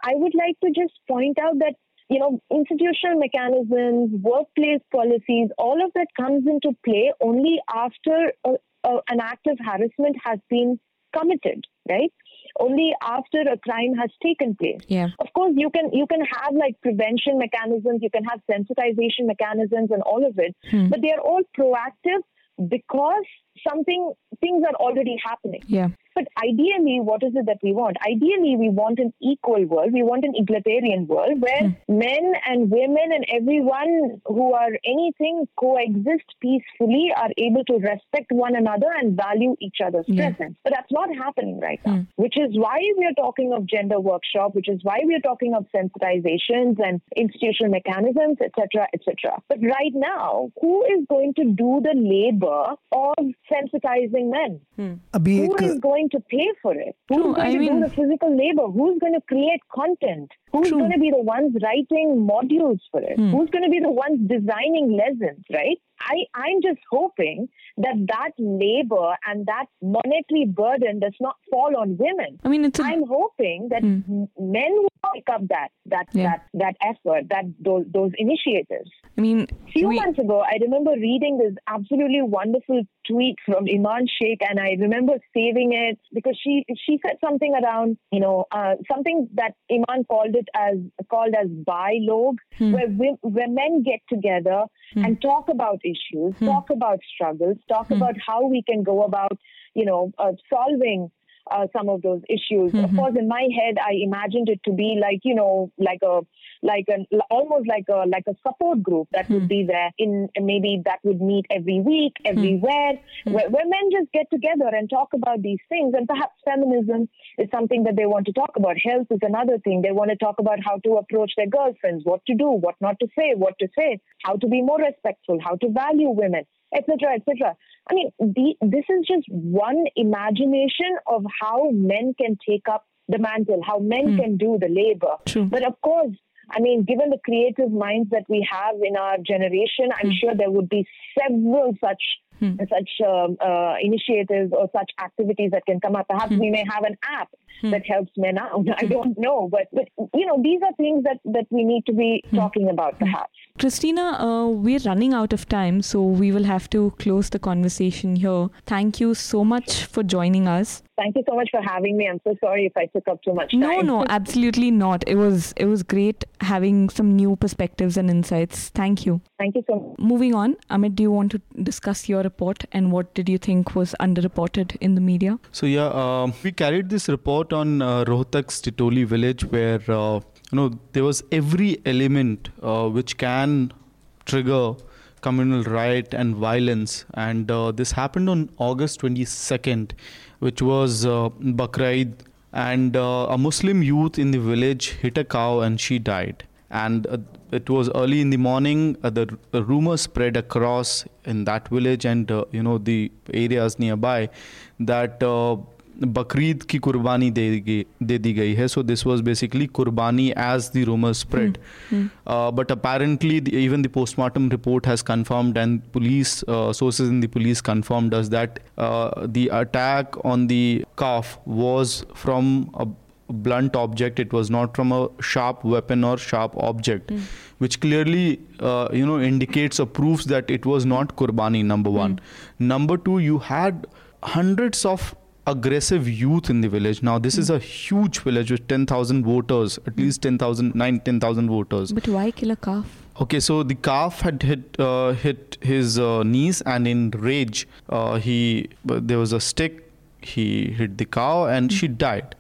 I would like to just point out that you know institutional mechanisms, workplace policies, all of that comes into play only after a, a, an act of harassment has been committed, right? Only after a crime has taken place Yeah. of course you can you can have like prevention mechanisms you can have sensitization mechanisms and all of it Hmm. but they are all proactive because something things are already happening Yeah. But ideally, what is it that we want? Ideally, we want an equal world. We want an egalitarian world where hmm. men and women and everyone who are anything coexist peacefully, are able to respect one another and value each other's yeah. presence. But that's not happening right now, hmm. which is why we are talking of gender workshop, which is why we are talking of sensitizations and institutional mechanisms, etc., etc. But right now, who is going to do the labor of sensitizing men? Hmm. Who is going going to pay for it? Who's True, going I to mean- do the physical labor? Who's going to create content? Who's True. going to be the ones writing modules for it? Hmm. Who's going to be the ones designing lessons, right? I, I'm just hoping that that labor and that monetary burden does not fall on women. I mean, it's a I'm hoping that Hmm. men will pick up that that Yeah. that that effort, that those those initiatives. I mean, a Few we- months ago, I remember reading this absolutely wonderful tweet from Iman Sheikh, and I remember saving it because she she said something around you know uh, something that Iman called it as called as bilogue, Hmm. where we, where men get together and talk about issues, Hmm. talk about struggles, talk about how we can go about you know uh, solving. Uh, some of those issues. Of Mhm. course, in my head, I imagined it to be like you know, like a like an almost like a like a support group that would hmm. be there in maybe that would meet every week hmm. everywhere hmm. where, where men just get together and talk about these things. And perhaps feminism is something that they want to talk about. Health is another thing. They want to talk about how to approach their girlfriends what to do what not to say what to say how to be more respectful how to value women etc etc i mean the, this is just one imagination of how men can take up the mantle how men can do the labor. True. but of course, I mean, given the creative minds that we have in our generation, I'm hmm. sure there would be several such hmm. such um, uh, initiatives or such activities that can come up. Perhaps hmm. we may have an app that helps men out. I don't know, but but you know, these are things that that we need to be talking about, perhaps. Christina, uh, we're running out of time, so we will have to close the conversation here. Thank you so much for joining us. Thank you so much for having me. I'm so sorry if I took up too much time. No, no, absolutely not. It was it was great having some new perspectives and insights. Thank you. Thank you so much. Moving on, Amit, do you want to discuss your report and what did you think was underreported in the media? So yeah, um, we carried this report on uh, Rohtak's Titoli village, where uh, you know there was every element uh, which can trigger communal riot and violence, and uh, this happened on August 22nd, which was uh, Bakraid, and uh, a Muslim youth in the village hit a cow and she died. And uh, it was early in the morning. Uh, the r- rumor spread across in that village and uh, you know the areas nearby that uh, Bakrid की कुर्बानी दे गी- दे दी गई है so this was basically qurbani as the rumour spread but apparently even the postmortem report has confirmed and police uh, sources in the police confirmed us that uh, the attack on the calf was from a blunt object it was not from a sharp weapon or sharp object which clearly uh, you know indicates or proves that it was not qurbani number one number two you had hundreds of aggressive youth in the village now this is a huge village with 10000 voters at least 10000 9 10000 voters But why kill a calf? Okay, so the calf had hit uh, hit his uh, knees, and in rage, uh, he there was a stick. He hit the cow, and she died.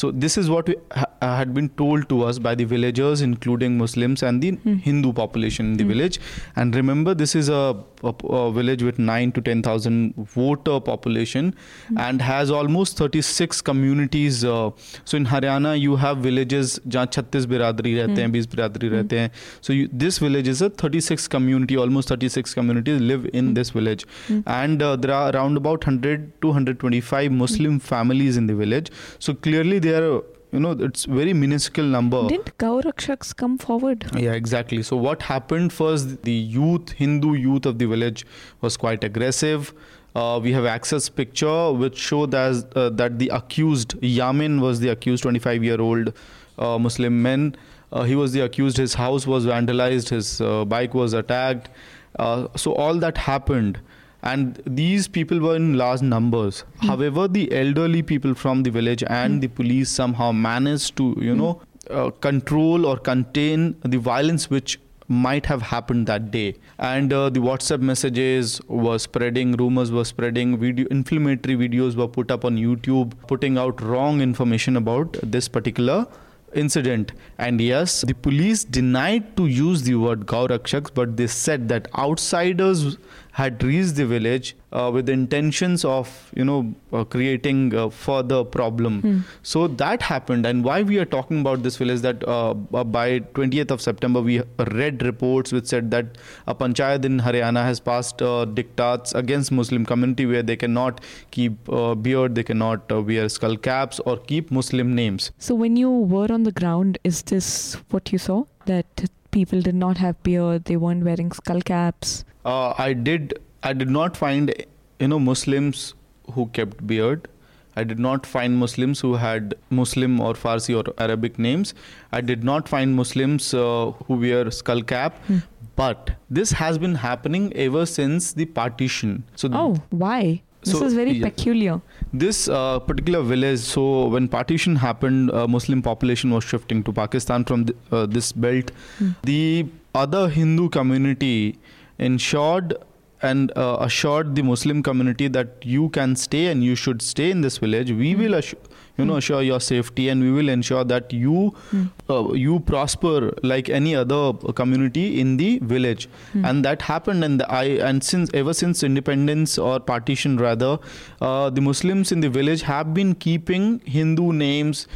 So this is what we ha- had been told to us by the villagers, including Muslims and the Hindu population in the village. And remember, this is a, a, a village with nine to ten thousand voter population, and has almost thirty six communities. Uh, so in Haryana, you have villages जहाँ छत्तीस बिरादरी रहते हैं बीस बिरादरी रहते हैं so you, this village is a 36 community almost 36 communities live in this village and uh, there are around about 100 to 125 muslim families in the village so clearly they are you know it's very minuscule number Didn't Gaurakshaks come forward? yeah, exactly. So what happened first? The youth, Hindu youth of the village, was quite aggressive. Uh, we have access picture which show that uh, that the accused Yamin was the accused 25 year old uh, Muslim man. Uh, he was the accused. His house was vandalized. His uh, bike was attacked. Uh, so all that happened. And these people were in large numbers. However, the elderly people from the village and the police somehow managed to, you know, uh, control or contain the violence which might have happened that day. And uh, the whatsapp messages were spreading rumors were spreading video inflammatory videos were put up on youtube putting out wrong information about this particular incident. And yes the police denied to use the word gaurakshaks but they said that outsiders had reached the village uh, with intentions of you know uh, creating uh, further problem Hmm. so that happened and why we are talking about this village that uh, uh, by 20th of september we read reports which said that a panchayat in haryana has passed uh, diktats against muslim community where they cannot keep uh, beard they cannot uh, wear skull caps or keep muslim names So when you were on the ground, is this what you saw? That people did not have beard, they weren't wearing skull caps. uh, I did I did not find you know Muslims who kept beard. I did not find Muslims who had Muslim or Farsi or Arabic names. I did not find Muslims uh, who wear skull cap. Hmm. But this has been happening ever since the partition. So Oh, why? This So, is very yeah. peculiar. this uh, particular village so when partition happened uh, muslim population was shifting to pakistan from th- uh, this belt Hmm. the other hindu community ensured and uh, assured the muslim community that you can stay and you should stay in this village we Hmm. will assure you know assure your safety and we will ensure that you Hmm. uh, you prosper like any other community in the village Hmm. and that happened and i and since ever since independence or partition rather uh, the muslims in the village have been keeping hindu names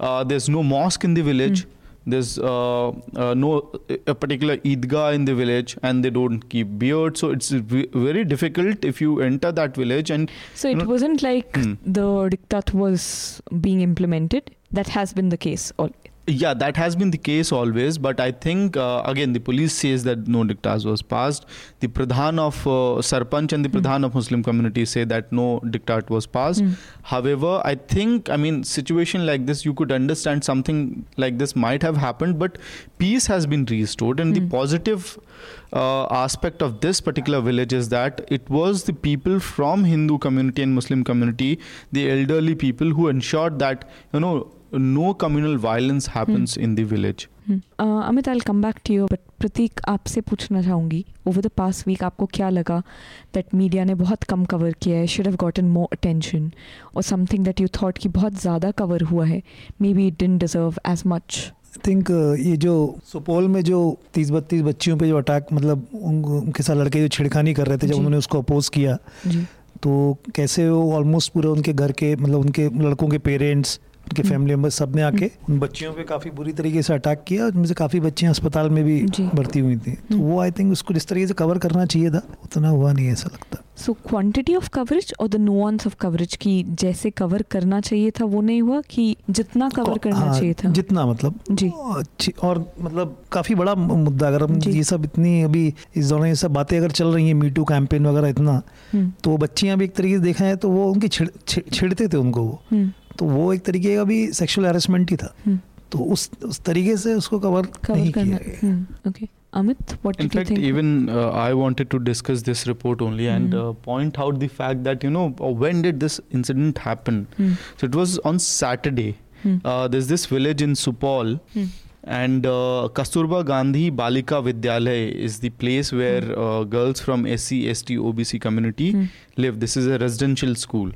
uh, there's no mosque in the village there's uh, uh, no a particular idgah in the village and they don't keep beard so it's v- very difficult if you enter that village and So it No. wasn't like Hmm. the diktat was being implemented. That has been the case. All. Yeah, that has been the case always. But I think uh, again the police says that no diktat was passed. The pradhan of uh, sarpanch and the Hmm. pradhan of Muslim community say that no diktat was passed. Hmm. However, I think I mean situation like this you could understand something like this might have happened, but peace has been restored. And the Hmm. positive uh, aspect of this particular village is that it was the people from Hindu community and Muslim community, the elderly people who ensured that you know no communal violence happens in the village. Amit, I'll come back to you, but Prateek आपसे पूछना चाहूँगी over the pass week आपको क्या लगा that media ने बहुत कम cover किया है? Should have gotten more attention और समथिंग दैट यू थॉट कि बहुत ज़्यादा कवर हुआ है? Maybe it didn't deserve as much I think ये जो सुपौल में जो तीस बत्तीस बच्चियों पे जो अटैक मतलब उन- उनके साथ लड़के जो छिड़खानी कर रहे थे जब उन्होंने उसको अपोज किया जी। तो कैसे वो ऑलमोस्ट पूरे उनके घर के मतलब उनके लड़कों के पेरेंट्स उनके हम्म। फैमिली मेंबर्स सबने आके उन बच्चियों पे काफ़ी बुरी तरीके से अटैक किया उनमें से काफ़ी बच्चियाँ अस्पताल में भी भर्ती हुई थी। तो हम्म। वो आई थिंक उसको जिस तरीके से कवर करना चाहिए था उतना हुआ नहीं ऐसा लगता। सो क्वांटिटी ऑफ़ कवरेज और द नुआंस ऑफ़ कवरेज की जैसे कवर करना चाहिए था वो नहीं हुआ कि जितना कवर करना हाँ, चाहिए था। जितना मतलब जी। अच्छी और मतलब काफ़ी बड़ा मुद्दा अगर हम ये सब इतनी अभी इस दौरान ये सब बातें अगर चल रही हैं मीटू कैंपेन वगैरह इतना हम्म, तो बच्चियाँ भी एक तरीके से देखा है तो वो उनकी छिड़ छिड़- छिड़ते थे उनको वो। हम्म, तो वो एक तरीके का भी सेक्सुअल हेरसमेंट ही था हम्म, तो उस उस तरीके से उसको कवर नहीं किया गया okay what what In fact, think? even uh, I wanted to discuss this report only mm. and Mhm. uh, point out the fact that you know uh, when did this incident happen? Mm. So it was on Saturday. Mm. Uh, there's this village in Supal. And uh, Kasturba Gandhi Balika Vidyalay is the place where uh, girls from SC, ST, OBC community live. This is a residential school,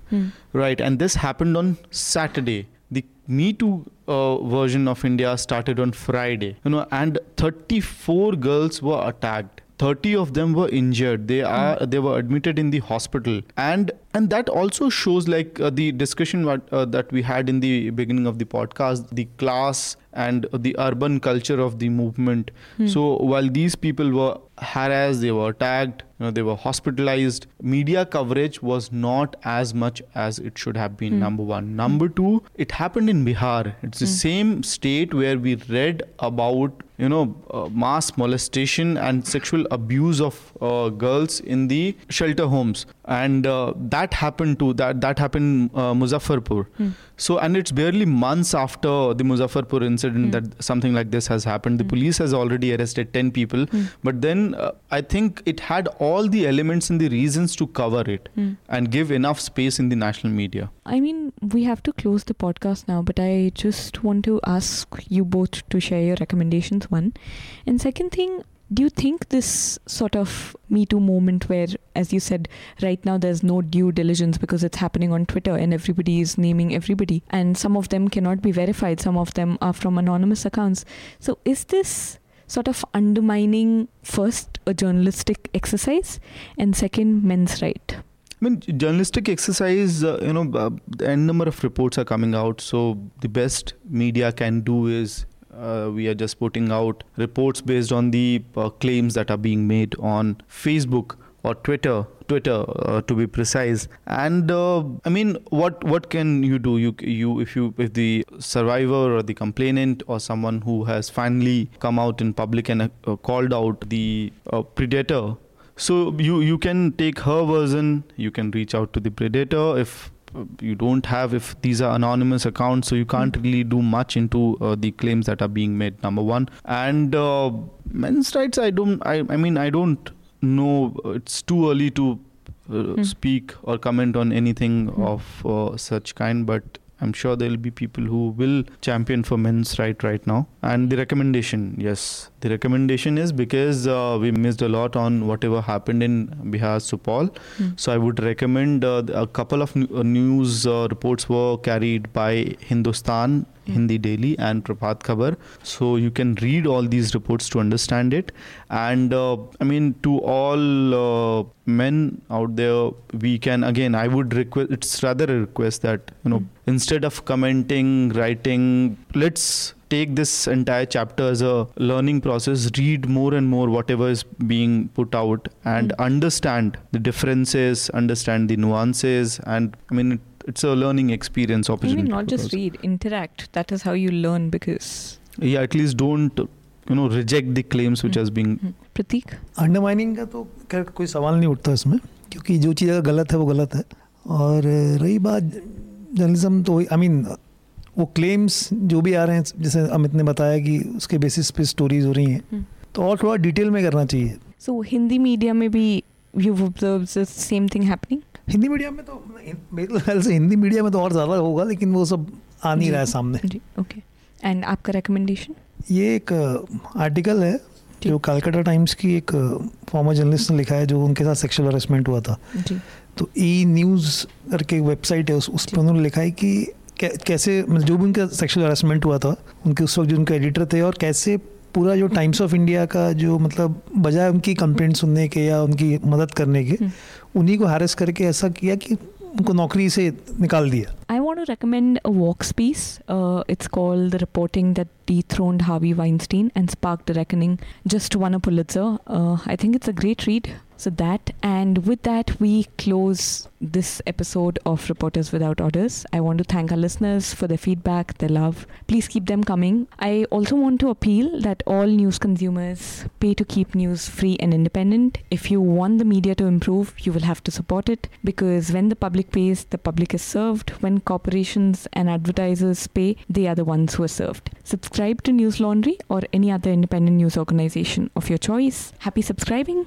right? And this happened on Saturday. The Me Too uh, version of India started on Friday, you know, and 34 girls were attacked. 30 of them were injured they are they were admitted in the hospital and and that also shows like uh, the discussion what, uh, that we had in the beginning of the podcast the class and the urban culture of the movement. So while these people were harassed they were attacked you know, they were hospitalized media coverage was not as much as it should have been number one. Number two it happened in bihar. It's the same state where we read about you know uh, mass molestation and sexual abuse of uh, girls in the shelter homes. And uh, that happened to that that happened in uh, muzaffarpur so and it's barely months after the muzaffarpur incident hmm. that something like this has happened. The hmm. police has already arrested 10 people. Hmm. But then uh, i think it had all the elements and the reasons to cover it and give enough space in the national media. I mean, we have to close the podcast now, but I just want to ask you both to share your recommendations. One, and second thing, do you think this sort of Me Too moment, where, as you said, right now there's no due diligence because it's happening on Twitter and everybody is naming everybody, and some of them cannot be verified, some of them are from anonymous accounts. So, is this sort of undermining first a journalistic exercise and second men's right? I mean, journalistic exercise, uh, you know, uh, a number of reports are coming out. So the best media can do is uh, we are just putting out reports based on the uh, claims that are being made on Facebook or Twitter, Twitter uh, to be precise. And uh, I mean, what what can you do? You you if you if the survivor or the complainant or someone who has finally come out in public and uh, called out the uh, predator. So you you can take her version. You can reach out to the predator if you don't have if these are anonymous accounts so you can't really do much into uh, the claims that are being made number one and uh, men's rights i don't I, I mean i don't know it's too early to uh, Mm. speak or comment on anything Mm. of uh, such kind but i'm sure there'll be people who will champion for men's right right now and the recommendation yes the recommendation is because uh, we missed a lot on whatever happened in bihar supaul Mm. so I would recommend uh, a couple of uh, news uh, reports were carried by Hindustan. Hindi Daily, and Prabhat Khabar. So you can read all these reports to understand it. And uh, I mean, to all uh, men out there, we can again. I would request. It's rather a request that you know, Mm. instead of commenting, writing, let's take this entire chapter as a learning process read more and more whatever is being put out and Mm. understand the differences understand the nuances and i mean it's a learning experience opportunity mean, not just us. read, interact. That is how you learn because. yeah at least don't you know reject the claims which Mm. has been Hmm. Pratik? Undermining का तो खैर कोई सवाल नहीं उठता इसमें क्योंकि जो चीज़ अगर गलत है वो गलत है और अ, रही बात जर्नलिज्म तो आई मीन वो क्लेम्स जो भी आ रहे हैं जैसे अमित ने बताया कि उसके बेसिस पे स्टोरीज हो रही हैं हम्म। तो और थोड़ा डिटेल में करना चाहिए So, Hindi media maybe you've observed the same thing happening? Hindi media में तो मेरे ख्याल से हिंदी मीडिया में तो और ज़्यादा होगा लेकिन वो सब आ नहीं रहा है सामने जी, okay. And आपका recommendation? ये एक आर्टिकल है जो कलकत्ता टाइम्स की एक फॉर्मर जर्नलिस्ट ने लिखा है जो उनके साथ सेक्सुअल हरेसमेंट हुआ था जी. तो ई न्यूज़ करके वेबसाइट है उस उस पर उन्होंने लिखा है कि कैसे मतलब जो भी उनका सेक्सुअल हरेसमेंट हुआ था उनके उस वक्त जो उनके एडिटर थे और कैसे पूरा जो टाइम्स ऑफ़ इंडिया का जो मतलब बजाय उनकी कंप्लेंट सुनने के या उनकी मदद करने के हम्म. उन्हीं को हैरेस करके ऐसा किया कि उनको नौकरी से निकाल दिया। I want to recommend a walk piece it's called the reporting that dethroned Harvey Weinstein and spark the reckoning just won a Pulitzer I think it's a great read So, that, and with that, we close this episode of Reporters Without Orders. I want to thank our listeners for their feedback, their love. Please keep them coming. I also want to appeal that all news consumers pay to keep news free and independent. If you want the media to improve, you will have to support it because when the public pays, the public is served. When corporations and advertisers pay, they are the ones who are served. Subscribe to Newslaundry or any other independent news organization of your choice. Happy subscribing